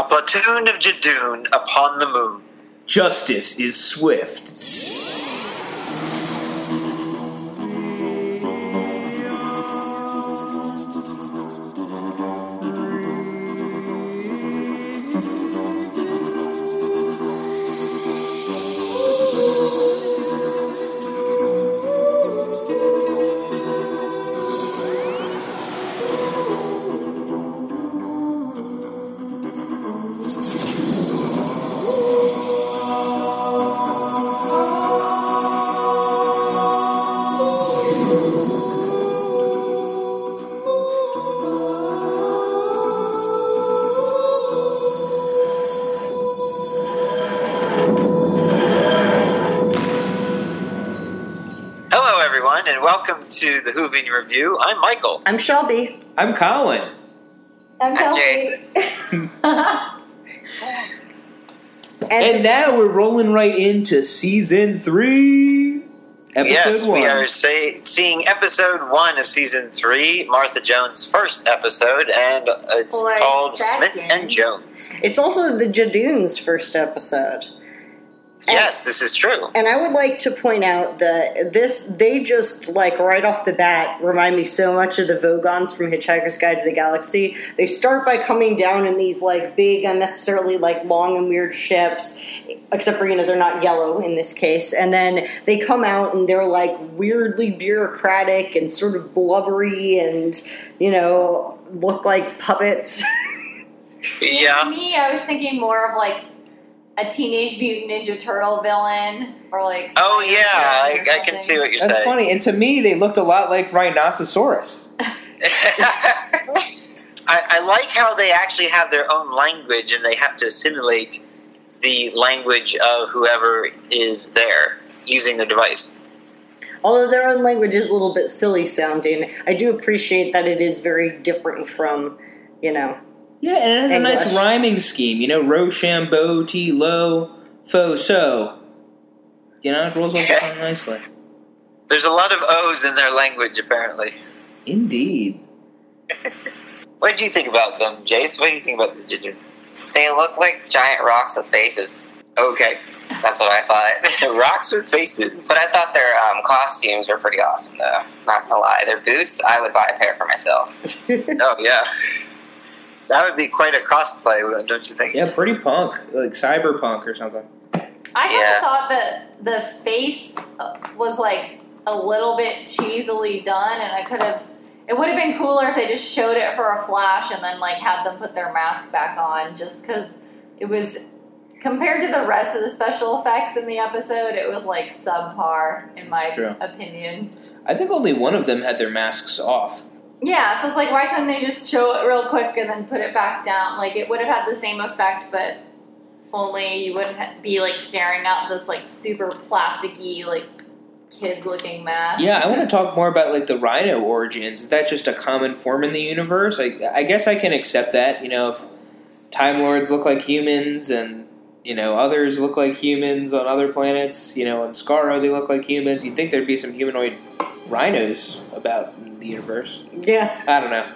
A platoon of Judoon upon the moon. Justice is swift. The Review. I'm Michael. I'm Shelby. I'm Colin. I'm I'm Kelsey. And, And now we're rolling right into season three, episode yes, one. we are say, seeing episode one of season three, Martha Jones' first episode, and it's Or called second. Smith and Jones. it's also the Judoon's first episode. Yes, this is true. And I would like to point out that this, they just, like, right off the bat, remind me so much of the Vogons from Hitchhiker's Guide to the Galaxy. They start by coming down in these, like, big, unnecessarily, like, long and weird ships, except for, you know, they're not yellow in this case. And then they come out and they're, like, weirdly bureaucratic and sort of blubbery and, you know, look like puppets. See, Yeah. To me, I was thinking more of like a Teenage Mutant Ninja Turtle villain, or like. Oh, yeah, I, I can see what you're That's saying. That's funny. And to me, they looked a lot like Rhinoceros. I, I like how they actually have their own language and they have to assimilate the language of whoever is there using the device. Although their own language is a little bit silly sounding, I do appreciate that it is very different from, you know. Yeah, and it has a nice rhyming scheme. You know, Rochambeau, T, Lo, Fo, So. You know, it rolls off the tongue nicely. There's a lot of O's in their language, apparently. Indeed. What did you think about them, Jace? What do you think about the Jijin? They look like giant rocks with faces. Okay. That's what I thought. Rocks with faces. but I thought their um, costumes were pretty awesome, though. Not gonna lie. Their boots, I would buy a pair for myself. Oh, yeah. That would be quite a cosplay, don't you think? Yeah, pretty punk. Like cyberpunk or something. I kind of thought that the face uh, was like a little bit cheesily done, and I could have. It would have been cooler if they just showed it for a flash and then like had them put their mask back on, just because it was compared to the rest of the special effects in the episode, it was like subpar in my opinion. I think only one of them had their masks off. Yeah, so it's like, why couldn't they just show it real quick and then put it back down? Like, it would have had the same effect, but only you wouldn't be like staring at this like super plasticky, like kids looking mask. Yeah, I want to talk more about like the Rhino origins. Is that just a common form in the universe? I, I guess I can accept that. You know, if Time Lords look like humans and you know others look like humans on other planets, you know, on Skaro they look like humans. You'd think there'd be some humanoid rhinos about the universe. yeah. I don't know.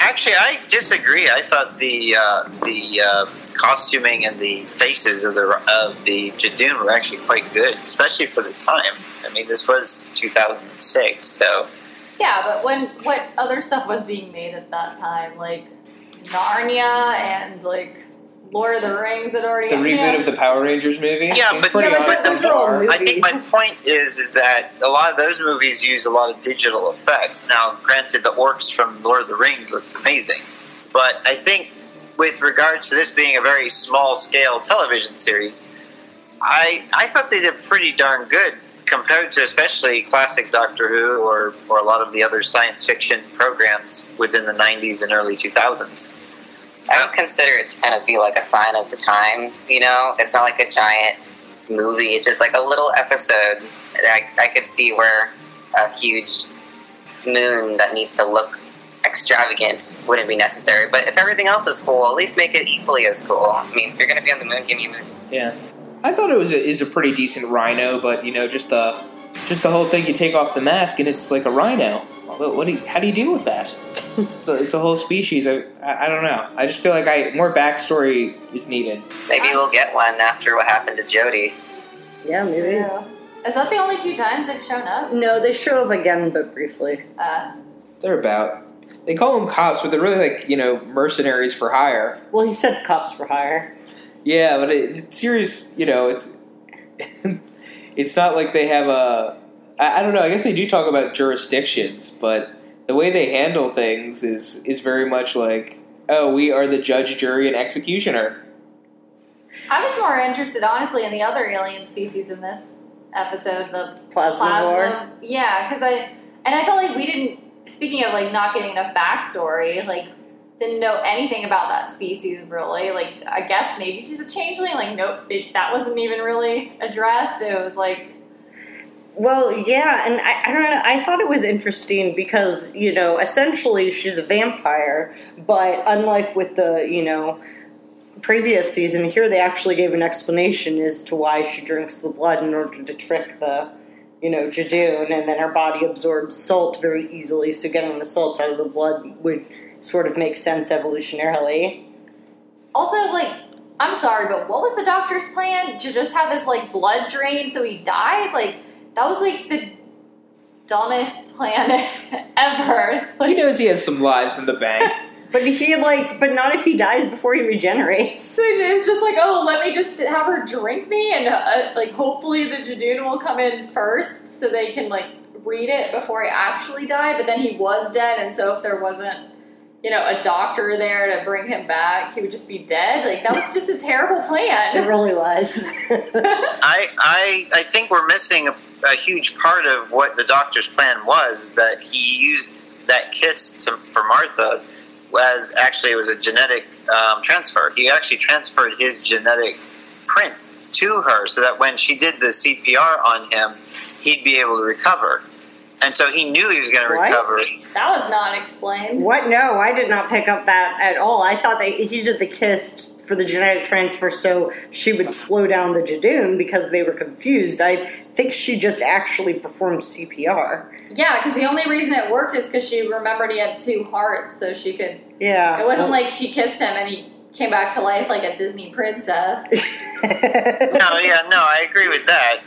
Actually, I disagree. I thought the uh, the uh, costuming and the faces of the of the Judoon were actually quite good, especially for the time. I mean, this was 2006, so Yeah, but when what other stuff was being made at that time? Like Narnia and like Lord of the Rings had already The you reboot know, of the Power Rangers movie. Yeah, but- pretty Yeah, but on- those are all. I think my point is is that a lot of those movies use a lot of digital effects. Now, granted, the orcs from Lord of the Rings look amazing, but I think with regards to this being a very small scale television series, I I thought they did pretty darn good compared to especially classic Doctor Who or or a lot of the other science fiction programs within the 90s and early 2000s. I would consider it to kind of be like a sign of the times, you know? It's not like a giant movie, it's just like a little episode. I, I could see where a huge moon that needs to look extravagant wouldn't be necessary. But if everything else is cool, at least make it equally as cool. I mean, if you're going to be on the moon, give me a moon. Yeah, I thought it was a, is a pretty decent rhino, but you know, just the just the whole thing. You take off the mask and it's like a rhino. What, what do you, how do you deal with that? It's a, it's a whole species. I, I I don't know. I just feel like I more backstory is needed. Maybe we'll get one after what happened to Jody. Yeah, maybe. Yeah. Is that the only two times they've shown up? No, they show up again, but briefly. Uh, They're about. They call them cops, but they're really like you know mercenaries for hire. Well, he said cops for hire. Yeah, but it, it's serious. You know, it's it's not like they have a. I, I don't know. I guess they do talk about jurisdictions, but the way they handle things is is very much like, oh, we are the judge, jury, and executioner. I was more interested, honestly, in the other alien species in this episode, the Plasmavore. plasma. Yeah, because I and I felt like we didn't. Speaking of like not getting enough backstory, like didn't know anything about that species really. Like I guess maybe she's a changeling. Like nope, it, that wasn't even really addressed. It was like Well, yeah, and I, I don't know. I thought it was interesting because you know, essentially, she's a vampire, but unlike with the you know previous season, here they actually gave an explanation as to why she drinks the blood in order to trick the you know Judoon, and then her body absorbs salt very easily. So getting the salt out of the blood would sort of make sense evolutionarily. also like. I'm sorry, but what was the doctor's plan? To just have his like blood drained so he dies? Like that was like the dumbest plan ever. He knows he has some lives in the bank. But he like, but not if he dies before he regenerates. So it's just like, oh, let me just have her drink me, and uh, like hopefully the Judoon will come in first, so they can like read it before I actually die. But then he was dead, and so if there wasn't, you know, a doctor there to bring him back, he would just be dead. Like that was just a terrible plan. It really was. I, I, I think we're missing a, a huge part of what the doctor's plan was. That he used that kiss to, for Martha as actually it was a genetic um, transfer. He actually transferred his genetic print to her, so that when she did the CPR on him, he'd be able to recover. And so he knew he was going to recover. That was not explained. What? No, I did not pick up that at all. I thought that he did the kiss for the genetic transfer so she would slow down the Judoon because they were confused. I think she just actually performed CPR. Yeah, because the only reason it worked is because she remembered he had two hearts, so she could. Yeah. It wasn't like she kissed him and he came back to life like a Disney princess. No, yeah, no, I agree with that.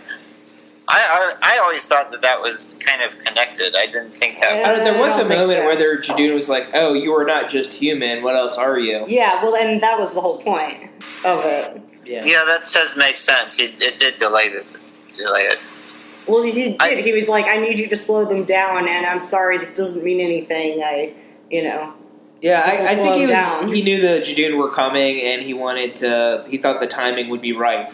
I, I, I always thought that that was kind of connected. I didn't think that. I don't there was a moment so. where their Judoon was like, "Oh, you are not just human. What else are you?" yeah, well, and that was the whole point of it. Yeah. Yeah, that does make sense. He, it did delay the delay it. Well, he did. I- he was like, I need you to slow them down, and I'm sorry, this doesn't mean anything. I, you know. Yeah, I, I think he was. down. He knew the Judoon were coming, and he wanted to. He thought the timing would be right,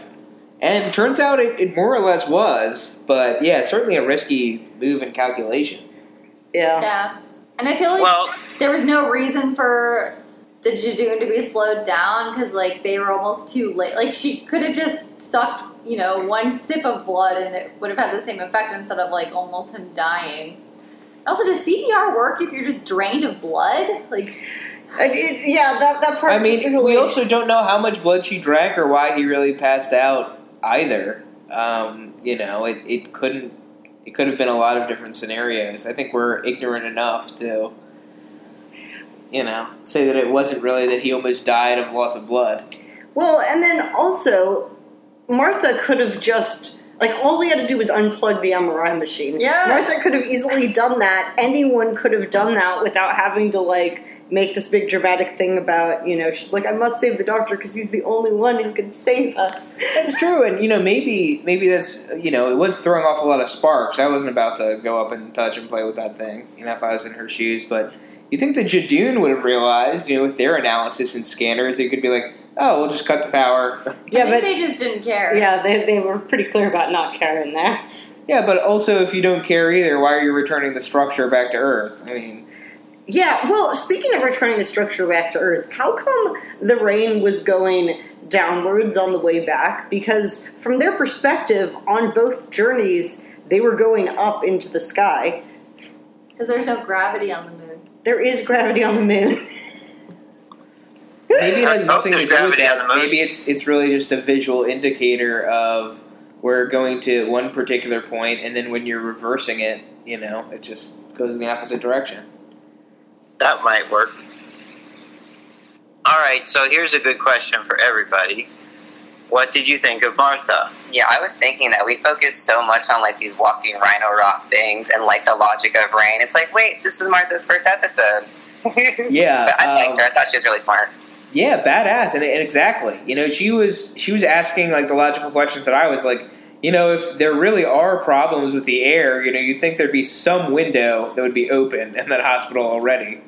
and turns out it, it more or less was. But yeah, certainly a risky move and calculation. Yeah. Yeah. And I feel like Well, there was no reason for the Judoon to be slowed down because, like, they were almost too late. Like, she could have just sucked, you know, one sip of blood and it would have had the same effect instead of, like, almost him dying. Also, does CPR work if you're just drained of blood? Like, And it- yeah, that, that part. I mean, we also don't know how much blood she drank or why he really passed out either. Um, you know, it, it couldn't. It could have been a lot of different scenarios. I think we're ignorant enough to, you know, say that it wasn't really that he almost died of loss of blood. Well, and then also, Martha could have just like all we had to do was unplug the MRI machine. Yeah. Martha could have easily done that. Anyone could have done that without having to like make this big dramatic thing about you know she's like I must save the doctor because he's the only one who can save us. That's true, and you know maybe maybe that's you know it was throwing off a lot of sparks. I wasn't about to go up and touch and play with that thing, you know, if I was in her shoes. But you think the Judoon would have realized, you know, with their analysis and scanners, they could be like, "Oh, we'll just cut the power." Yeah, I think but they just didn't care. yeah, they they were pretty clear about not caring there. yeah, but also if you don't care either, why are you returning the structure back to Earth? I mean, Yeah, well, speaking of returning the structure back to Earth, how come the rain was going downwards on the way back? Because from their perspective, on both journeys, they were going up into the sky. Because there's no gravity on the moon. There is gravity on the moon. maybe it has nothing to do with that. the moon. Maybe it's it's really just a visual indicator of we're going to one particular point, and then when you're reversing it, You know, it just goes in the opposite direction. That might work. All right, so here's a good question for everybody. What did you think of Martha? Yeah, I was thinking that we focus so much on like these walking rhino rock things and like the logic of rain. It's like, wait, this is Martha's first episode. Yeah, but I um, liked her. I thought she was really smart. Yeah, badass, and, and exactly. You know, she was she was asking like the logical questions that I was like, you know, if there really are problems with the air, you know, you'd think there'd be some window that would be open in that hospital already.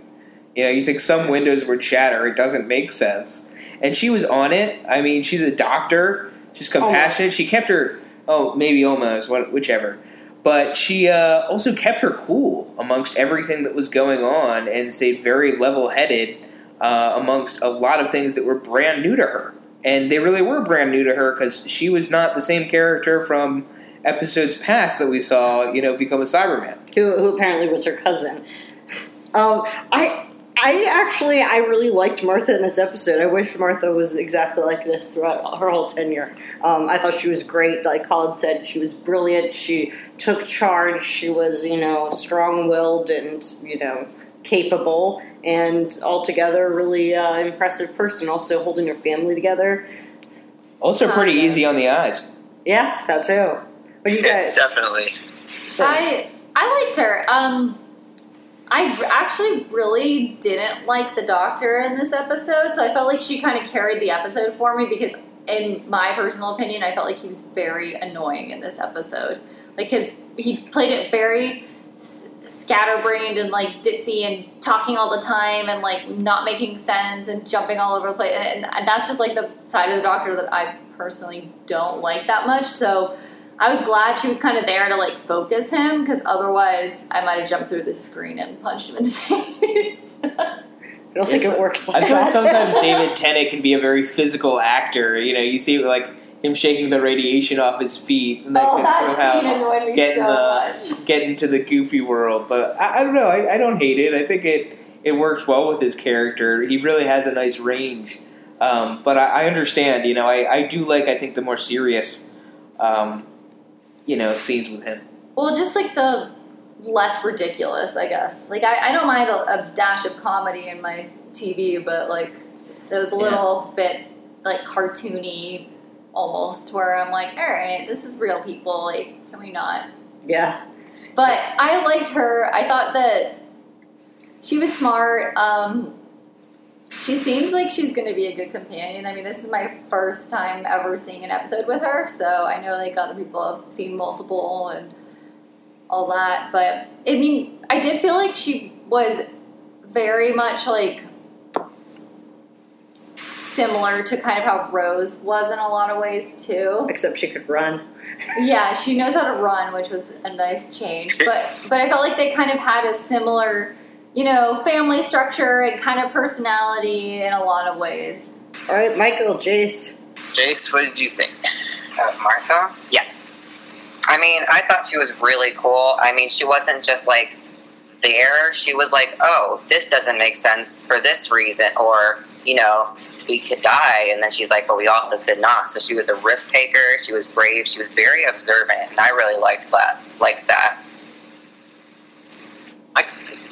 You know, you think some windows would shatter. It doesn't make sense. And she was on it. I mean, she's a doctor. She's compassionate. Almost. She kept her. Oh, maybe almost. Whichever. But she uh, also kept her cool amongst everything that was going on and stayed very level headed uh, amongst a lot of things that were brand new to her. And they really were brand new to her because she was not the same character from episodes past that we saw, you know, become a Cyberman. who, who apparently was her cousin. Um, I I actually I really liked Martha in this episode. I wish Martha was exactly like this throughout her whole tenure. Um, I thought she was great. Like Colin said, she was brilliant. She took charge. She was you know strong willed and you know capable and altogether really uh, impressive person. Also holding your family together. Also, pretty yeah. easy on the eyes. Yeah, that too. But you guys? Definitely. I I liked her. Um, I r- actually really didn't like the doctor in this episode, so I felt like she kind of carried the episode for me because, in my personal opinion, I felt like he was very annoying in this episode. Like his, he played it very s- scatterbrained and like ditzy and talking all the time and like not making sense and jumping all over the place, and, and that's just like the side of the doctor that I personally don't like that much. So. I was glad she was kind of there to like focus him because otherwise I might have jumped through the screen and punched him in the face. I don't think it works like I feel like sometimes David Tennant can be a very physical actor. You know, you see like him shaking the radiation off his feet, and that oh, can that somehow scene annoyed me get so the much. get into the goofy world. But I, I don't know. I, I don't hate it. I think it it works well with his character. He really has a nice range. Um, but I, I understand. You know, I, I do like. I think the more serious, um, you know, scenes with him. Well, just like the less ridiculous, I guess. Like I, I don't mind a, a dash of comedy in my TV, but like it was a little bit like cartoony almost, where I'm like, all right, this is real people. Like, can we not? yeah. But I liked her. I thought that she was smart. Um, she seems like she's going to be a good companion. I mean, this is my first time ever seeing an episode with her, so I know like other people have seen multiple and all that. But I mean, I did feel like she was very much like similar to kind of how Rose was in a lot of ways too. Except she could run. Yeah, she knows how to run, which was a nice change. But but I felt like they kind of had a similar, you know, family structure and kind of personality in a lot of ways. All right, Michael, Jace. Jace, what did you think? Uh, Martha? Yeah. I mean, I thought she was really cool. I mean, she wasn't just like there. She was like, oh, this doesn't make sense for this reason, or, you know, we could die. And then she's like, but we also could not. So she was a risk taker. She was brave. She was very observant. And I really liked that. Liked that. I,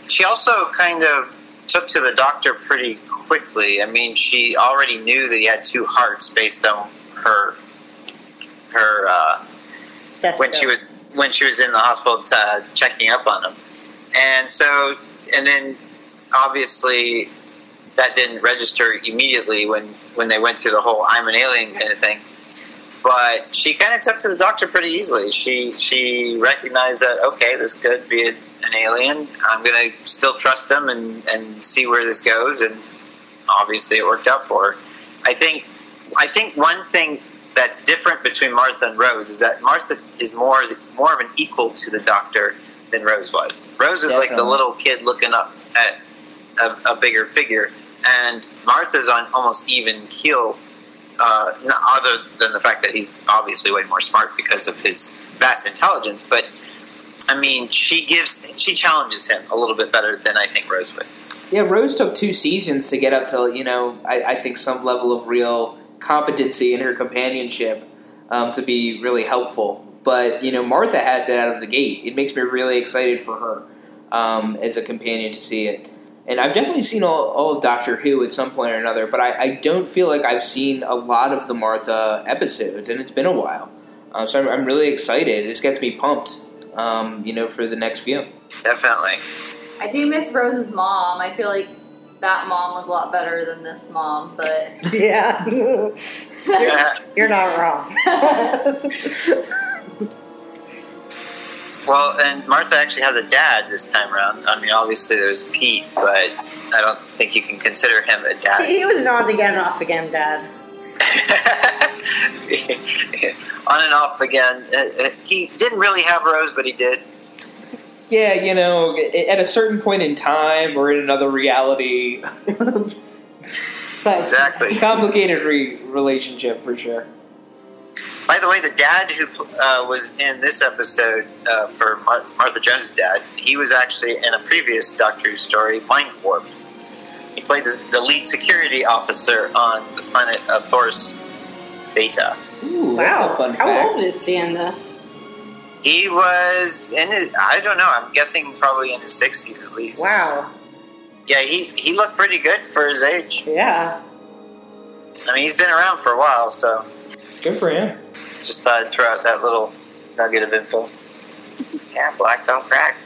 she also kind of took to the doctor pretty quickly. I mean, she already knew that he had two hearts based on her her uh, Stethoscope. when she was when she was in the hospital uh, checking up on him, and so and then obviously that didn't register immediately when when they went through the whole "I'm an alien" kind of thing. But she kind of took to the doctor pretty easily. She she recognized that okay, this could be a, an alien. I'm gonna still trust him and and see where this goes. And obviously, it worked out for her. I think I think one thing that's different between Martha and Rose is that Martha is more more of an equal to the Doctor than Rose was. Rose is like the little kid looking up at a, a bigger figure, and Martha's on almost even keel. Uh, other than the fact that he's obviously way more smart because of his vast intelligence, but I mean, she gives she challenges him a little bit better than I think Rose would. Yeah, Rose took two seasons to get up to you know I, I think some level of real competency in her companionship um, to be really helpful. But you know Martha has it out of the gate. It makes me really excited for her um, as a companion to see it. And I've definitely seen all, all of Doctor Who at some point or another, but I, I don't feel like I've seen a lot of the Martha episodes, and it's been a while. Uh, so I'm, I'm really excited. This gets me pumped, um, you know, for the next few. Definitely. I do miss Rose's mom. I feel like that mom was a lot better than this mom, but Yeah. you're, you're not wrong. Well, and Martha actually has a dad this time around. I mean, obviously there's Pete, but I don't think you can consider him a dad. he was an on again, off again dad. On and off again. Uh, uh, He didn't really have Rose, but he did. Yeah, you know, at a certain point in time or in another reality, But Exactly. complicated re- relationship for sure. By the way, the dad who uh, was in this episode uh, for Mar- Martha Jones' dad, he was actually in a previous Doctor Who story, Mind Warp. He played the, the lead security officer on the planet of Thoros Beta. Ooh, wow, that's a fun how fact. old is he in this? He was in his, I don't know, I'm guessing probably in his 60s at least. Wow, Yeah, he, he looked pretty good for his age. yeah. I mean, he's been around for a while, so Good for him. Just thought I'd throw out that little nugget of info. Yeah, black don't crack.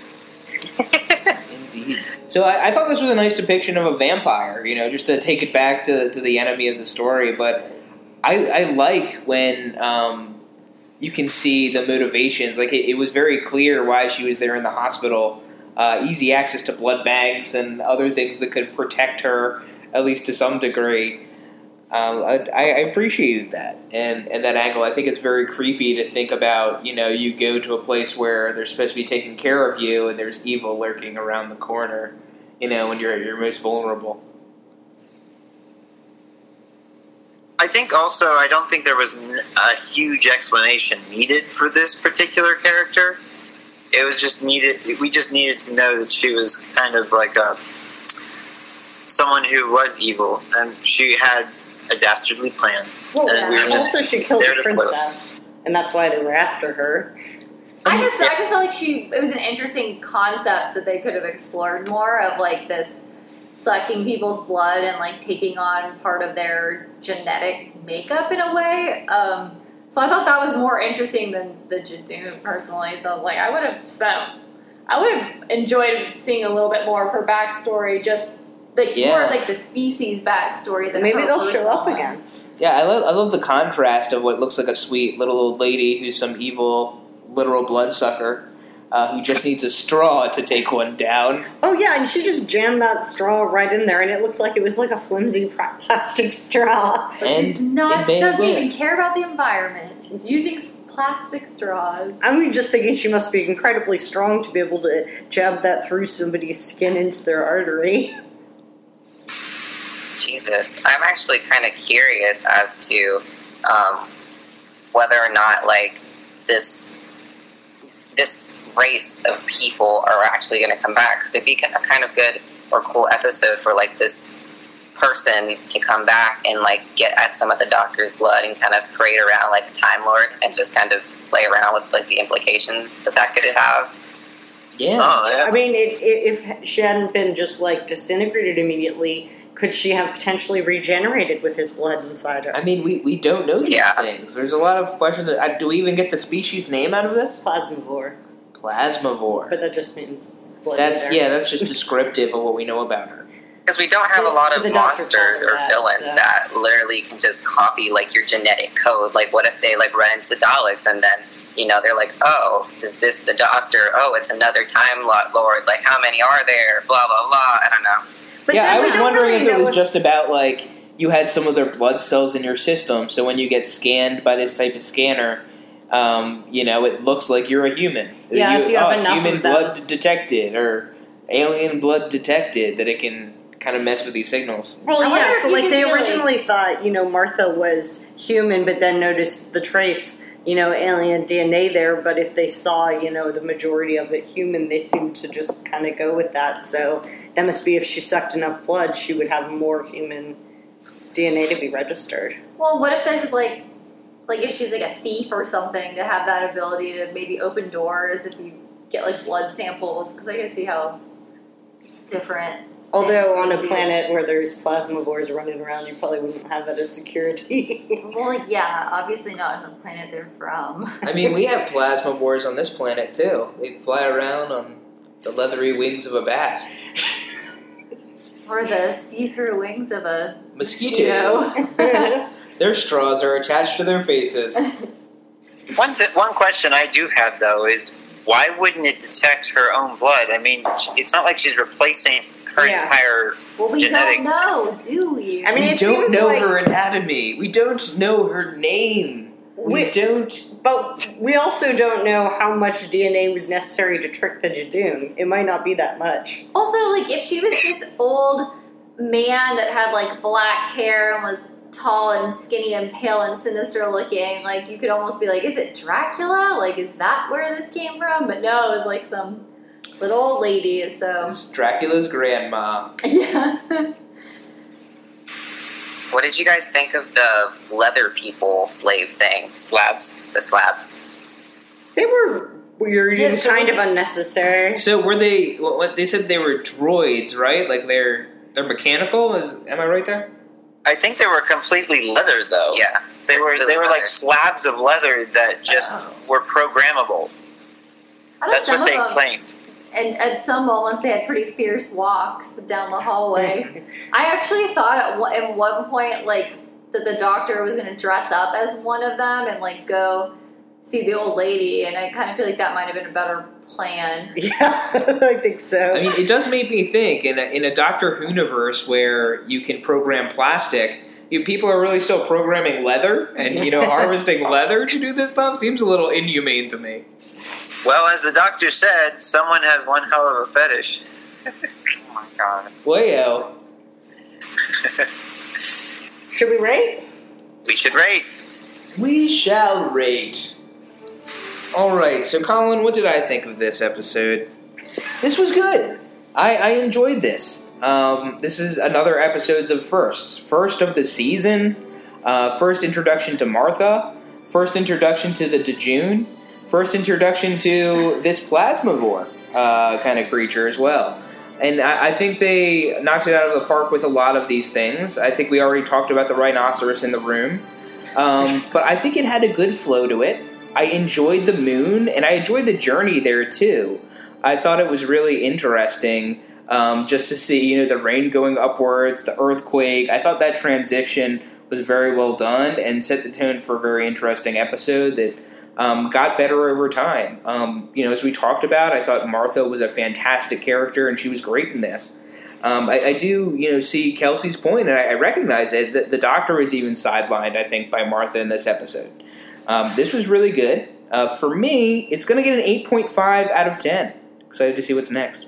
Indeed. So I, I thought this was a nice depiction of a vampire, you know, just to take it back to, to the enemy of the story. But I, I like when um, you can see the motivations. Like it, it was very clear why she was there in the hospital. Uh, easy access to blood banks and other things that could protect her, at least to some degree. Um, I, I appreciated that and, and that angle. I think it's very creepy to think about. You know, you go to a place where they're supposed to be taking care of you, and there's evil lurking around the corner. You know, when you're at your most vulnerable. I think also, I don't think there was a huge explanation needed for this particular character. It was just needed. We just needed to know that she was kind of like a someone who was evil, and she had a dastardly plan. Well, And we were just also she killed there the to foil it. princess, and that's why they were after her. I just I just felt like she it was an interesting concept that they could have explored more of like this sucking people's blood and like taking on part of their genetic makeup in a way. Um, so I thought that was more interesting than the Jadoon personally. So like I would have spent I would have enjoyed seeing a little bit more of her backstory, just like more like the species backstory than Maybe they'll show up one. again. Yeah, I love I love the contrast of what looks like a sweet little old lady who's some evil literal bloodsucker uh, who just needs a straw to take one down. Oh yeah, and she just jammed that straw right in there, and it looked like it was like a flimsy plastic straw. So And she's not doesn't it even care about the environment. She's using plastic straws. I'm just thinking she must be incredibly strong to be able to jab that through somebody's skin into their artery. Jesus, I'm actually kind of curious as to um, whether or not like this this race of people are actually going to come back. Because it'd be a kind of good or cool episode for like this person to come back and like get at some of the Doctor's blood and kind of parade around like a Time Lord and just kind of play around with like the implications that that could have. Yeah. Oh, yeah. I mean, it, it, if she hadn't been just like disintegrated immediately, could she have potentially regenerated with his blood inside her? I mean, we, we don't know these Yeah. things. There's a lot of questions. That, uh, do we even get the species name out of this? Plasmavore, Plasmavore. but that just means blood. That's in yeah. That's just descriptive of what we know about her. Because we don't have The- a lot of monsters or that, villains so- that literally can just copy like your genetic code. Like, what if they like run into Daleks and then you know they're like, oh, is this the Doctor? Oh, it's another Time Lot Lord. Like, how many are there? Blah blah blah. I don't know. But yeah, I was wondering really if it was what- just about like you had some of their blood cells in your system, so when you get scanned by this type of scanner, um, you know, it looks like you're a human. Yeah, if you have oh, enough human of them. blood detected or alien blood detected, that it can kind of mess with these signals. Well, I yeah. So, like, they be, like- originally thought, you know, Martha was human, but then noticed the trace, you know, alien DNA there. But if they saw, you know, the majority of it human, they seemed to just kind of go with that. So that must be if she sucked enough blood, she would have more human DNA to be registered. Well, what if there's like like if she's like a thief or something, to have that ability to maybe open doors if you get like blood samples. Because I can see how different. Although on a planet where there's plasmavores running around, you probably wouldn't have that as security. Well, yeah, obviously not on the planet they're from. I mean, we have plasmavores on this planet too. They fly around on the leathery wings of a bat. or the see-through wings of a Mosquito. mosquito. Their straws are attached to their faces. One th- one question I do have though is why wouldn't it detect her own blood? I mean, it's not like she's replacing her Yeah. entire. well, we Genetic- don't know, do we? I mean, we it don't know like- her anatomy. We don't know her name. We, We- don't. but we also don't know how much DNA was necessary to trick the Judoon. It might not be that much. Also, like if she was this old man that had like black hair and was tall and skinny and pale and sinister looking, like you could almost be like, is it Dracula? Like, is that where this came from? But no, it was like some little old lady. So It's Dracula's grandma. yeah, What did you guys think of the leather people slave thing? Slabs. The slabs. They were weird Yeah, and so- kind of unnecessary. So were they? What, what they said they were droids, right? Like they're they're mechanical. Is am I right there? I think they were completely leather though. Yeah. They were they were Leather. like slabs of leather that just Oh. were programmable. I know That's what they them. claimed. And at some moments, they had pretty fierce walks down the hallway. I actually thought at one, at one point, like that the doctor was going to dress up as one of them and like go see the old lady, and I kind of feel like that might have been a better plan. Yeah, I think so. I mean, it does make me think in a, in a Doctor Who universe where you can program plastic. You, people are really still programming leather and you know harvesting leather to do this stuff seems a little inhumane to me. Well, as the doctor said, someone has one hell of a fetish. Oh my god. Wayo. Should we rate? We should rate. We shall rate. All right, so Colin, what did I think of this episode? This was good. I, I enjoyed this. Um, this is another episodes of firsts. First of the season. Uh, first introduction to Martha. First introduction to the Judoon. First introduction to this Plasmavore uh, kind of creature as well. And I, I think they knocked it out of the park with a lot of these things. I think we already talked about the rhinoceros in the room. Um, but I think it had a good flow to it. I enjoyed the moon, and I enjoyed the journey there too. I thought it was really interesting um, just to see, you know, the rain going upwards, the earthquake. I thought that transition was very well done and set the tone for a very interesting episode that um, got better over time. Um, you know, as we talked about, I thought Martha was a fantastic character, and she was great in this. Um, I, I do, you know, see Kelsey's point, and I, I recognize it. That the Doctor is even sidelined, I think, by Martha in this episode. Um, this was really good. Uh, for me, it's going to get an eight point five out of ten. Excited to see what's next.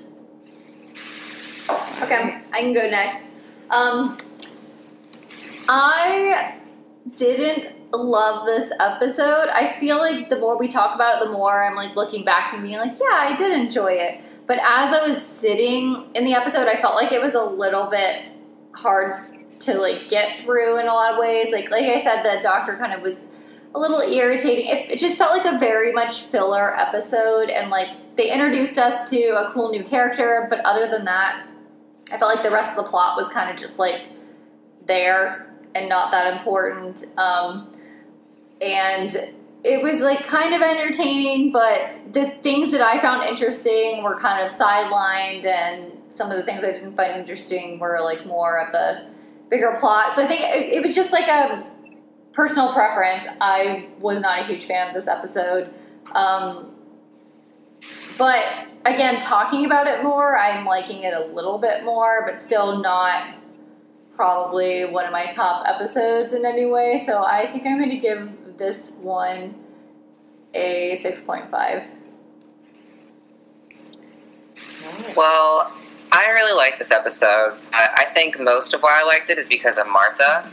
Okay, I can go next. Um, I didn't love this episode. I feel like the more we talk about it, the more I'm like looking back and being like, yeah, I did enjoy it. But as I was sitting in the episode, I felt like it was a little bit hard to like get through in a lot of ways. Like like I said, the doctor kind of was a little irritating. It, it just felt like a very much filler episode, and like they introduced us to a cool new character, but other than that, I felt like the rest of the plot was kind of just like there and not that important. Um, and it was like kind of entertaining, but the things that I found interesting were kind of sidelined, and some of the things I didn't find interesting were like more of the bigger plot. So I think it, it was just like a personal preference. I was not a huge fan of this episode. Um, but again, talking about it more, I'm liking it a little bit more, but still not probably one of my top episodes in any way. So I think I'm going to give this one a 6.5. Well, I really like this episode. I, I think most of why I liked it is because of Martha.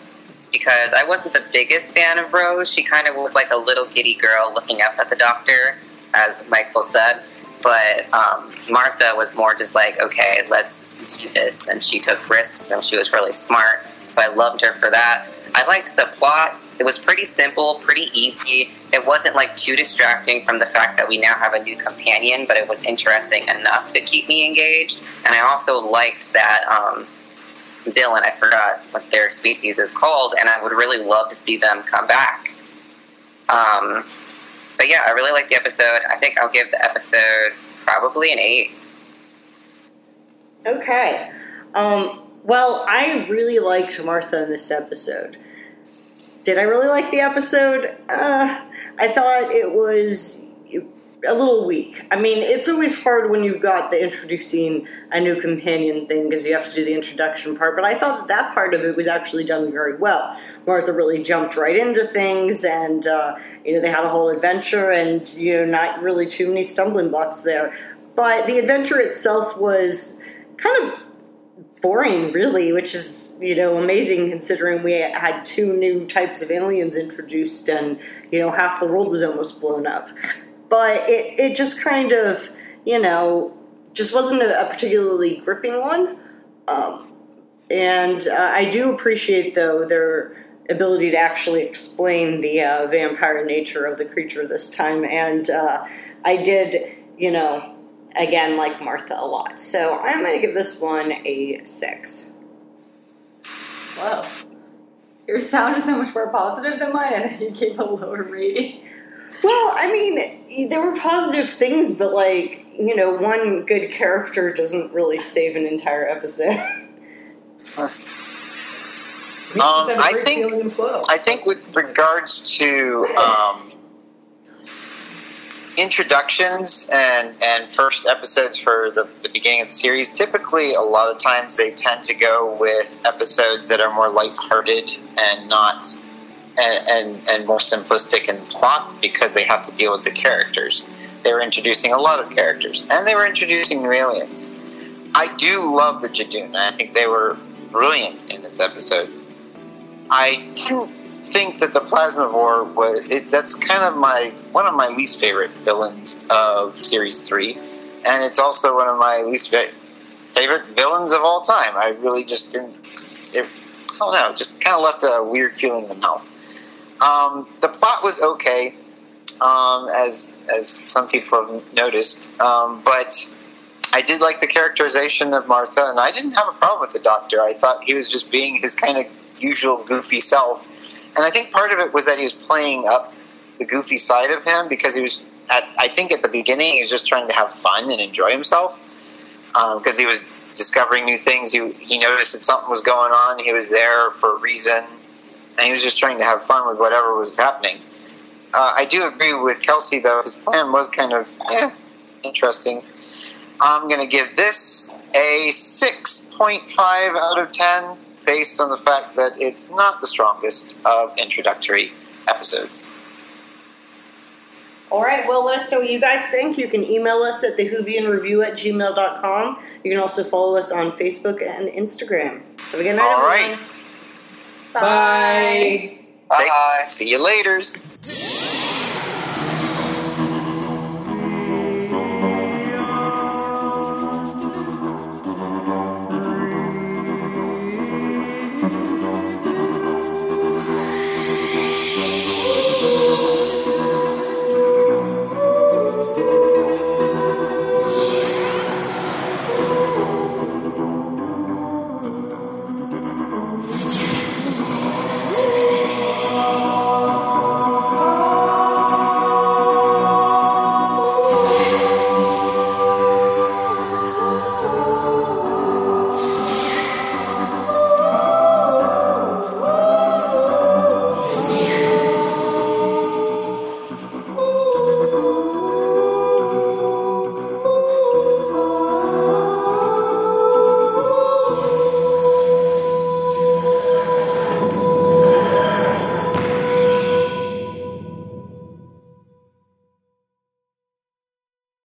Because I wasn't the biggest fan of Rose. She kind of was like a little giddy girl looking up at the doctor, as Michael said. But um, Martha was more just like, okay, let's do this. And she took risks and she was really smart. So I loved her for that. I liked the plot. It was pretty simple, pretty easy. It wasn't like too distracting from the fact that we now have a new companion, but it was interesting enough to keep me engaged. And I also liked that um, Dylan, I forgot what their species is called, and I would really love to see them come back. Um, but yeah, I really like the episode. I think I'll give the episode probably an eight. Okay. Um, well, I really liked Martha in this episode. Did I really like the episode? Uh, I thought it was a little weak. I mean, it's always hard when you've got the introducing a new companion thing because you have to do the introduction part, but I thought that that part of it was actually done very well. Martha really jumped right into things and, uh, you know, they had a whole adventure and, you know, not really too many stumbling blocks there. But the adventure itself was kind of boring, really, which is you know amazing considering we had two new types of aliens introduced and you know half the world was almost blown up. But it it just kind of you know just wasn't a, a particularly gripping one. Um, and uh, I do appreciate though their ability to actually explain the uh, vampire nature of the creature this time, and uh, I did you know again like Martha a lot. So I'm going to give this one a six. Whoa. Your sound is so much more positive than mine, and then you gave a lower rating. Well, I mean, there were positive things, but like you know, one good character doesn't really save an entire episode. Um, I think I think with regards to um, introductions and and first episodes for the, the beginning of the series, typically a lot of times they tend to go with episodes that are more lighthearted and not and and, and more simplistic in plot because they have to deal with the characters. They were introducing a lot of characters and they were introducing new aliens. I do love the Judoon, and I think they were brilliant in this episode. I do think that the Plasmavore was it, that's kind of my one of my least favorite villains of series three, and it's also one of my least fa- favorite villains of all time. I really just didn't. It, I don't know, just kind of left a weird feeling in the mouth. Um, the plot was okay, um, as as some people have noticed, um, but I did like the characterization of Martha, and I didn't have a problem with the Doctor. I thought he was just being his kind of usual goofy self, and I think part of it was that he was playing up the goofy side of him because he was. At, I think at the beginning he was just trying to have fun and enjoy himself because um, he was discovering new things. He, he noticed that something was going on. He was there for a reason, and he was just trying to have fun with whatever was happening. Uh, I do agree with Kelsey, though. His plan was kind of eh, interesting. I'm going to give this a 6.5 out of 10 based on the fact that it's not the strongest of introductory episodes. All right, well, let us know what you guys think. You can email us at thewhovianreview at gmail.com. You can also follow us on Facebook and Instagram. Have a good night, All everyone. right. Bye. Bye. See you laters.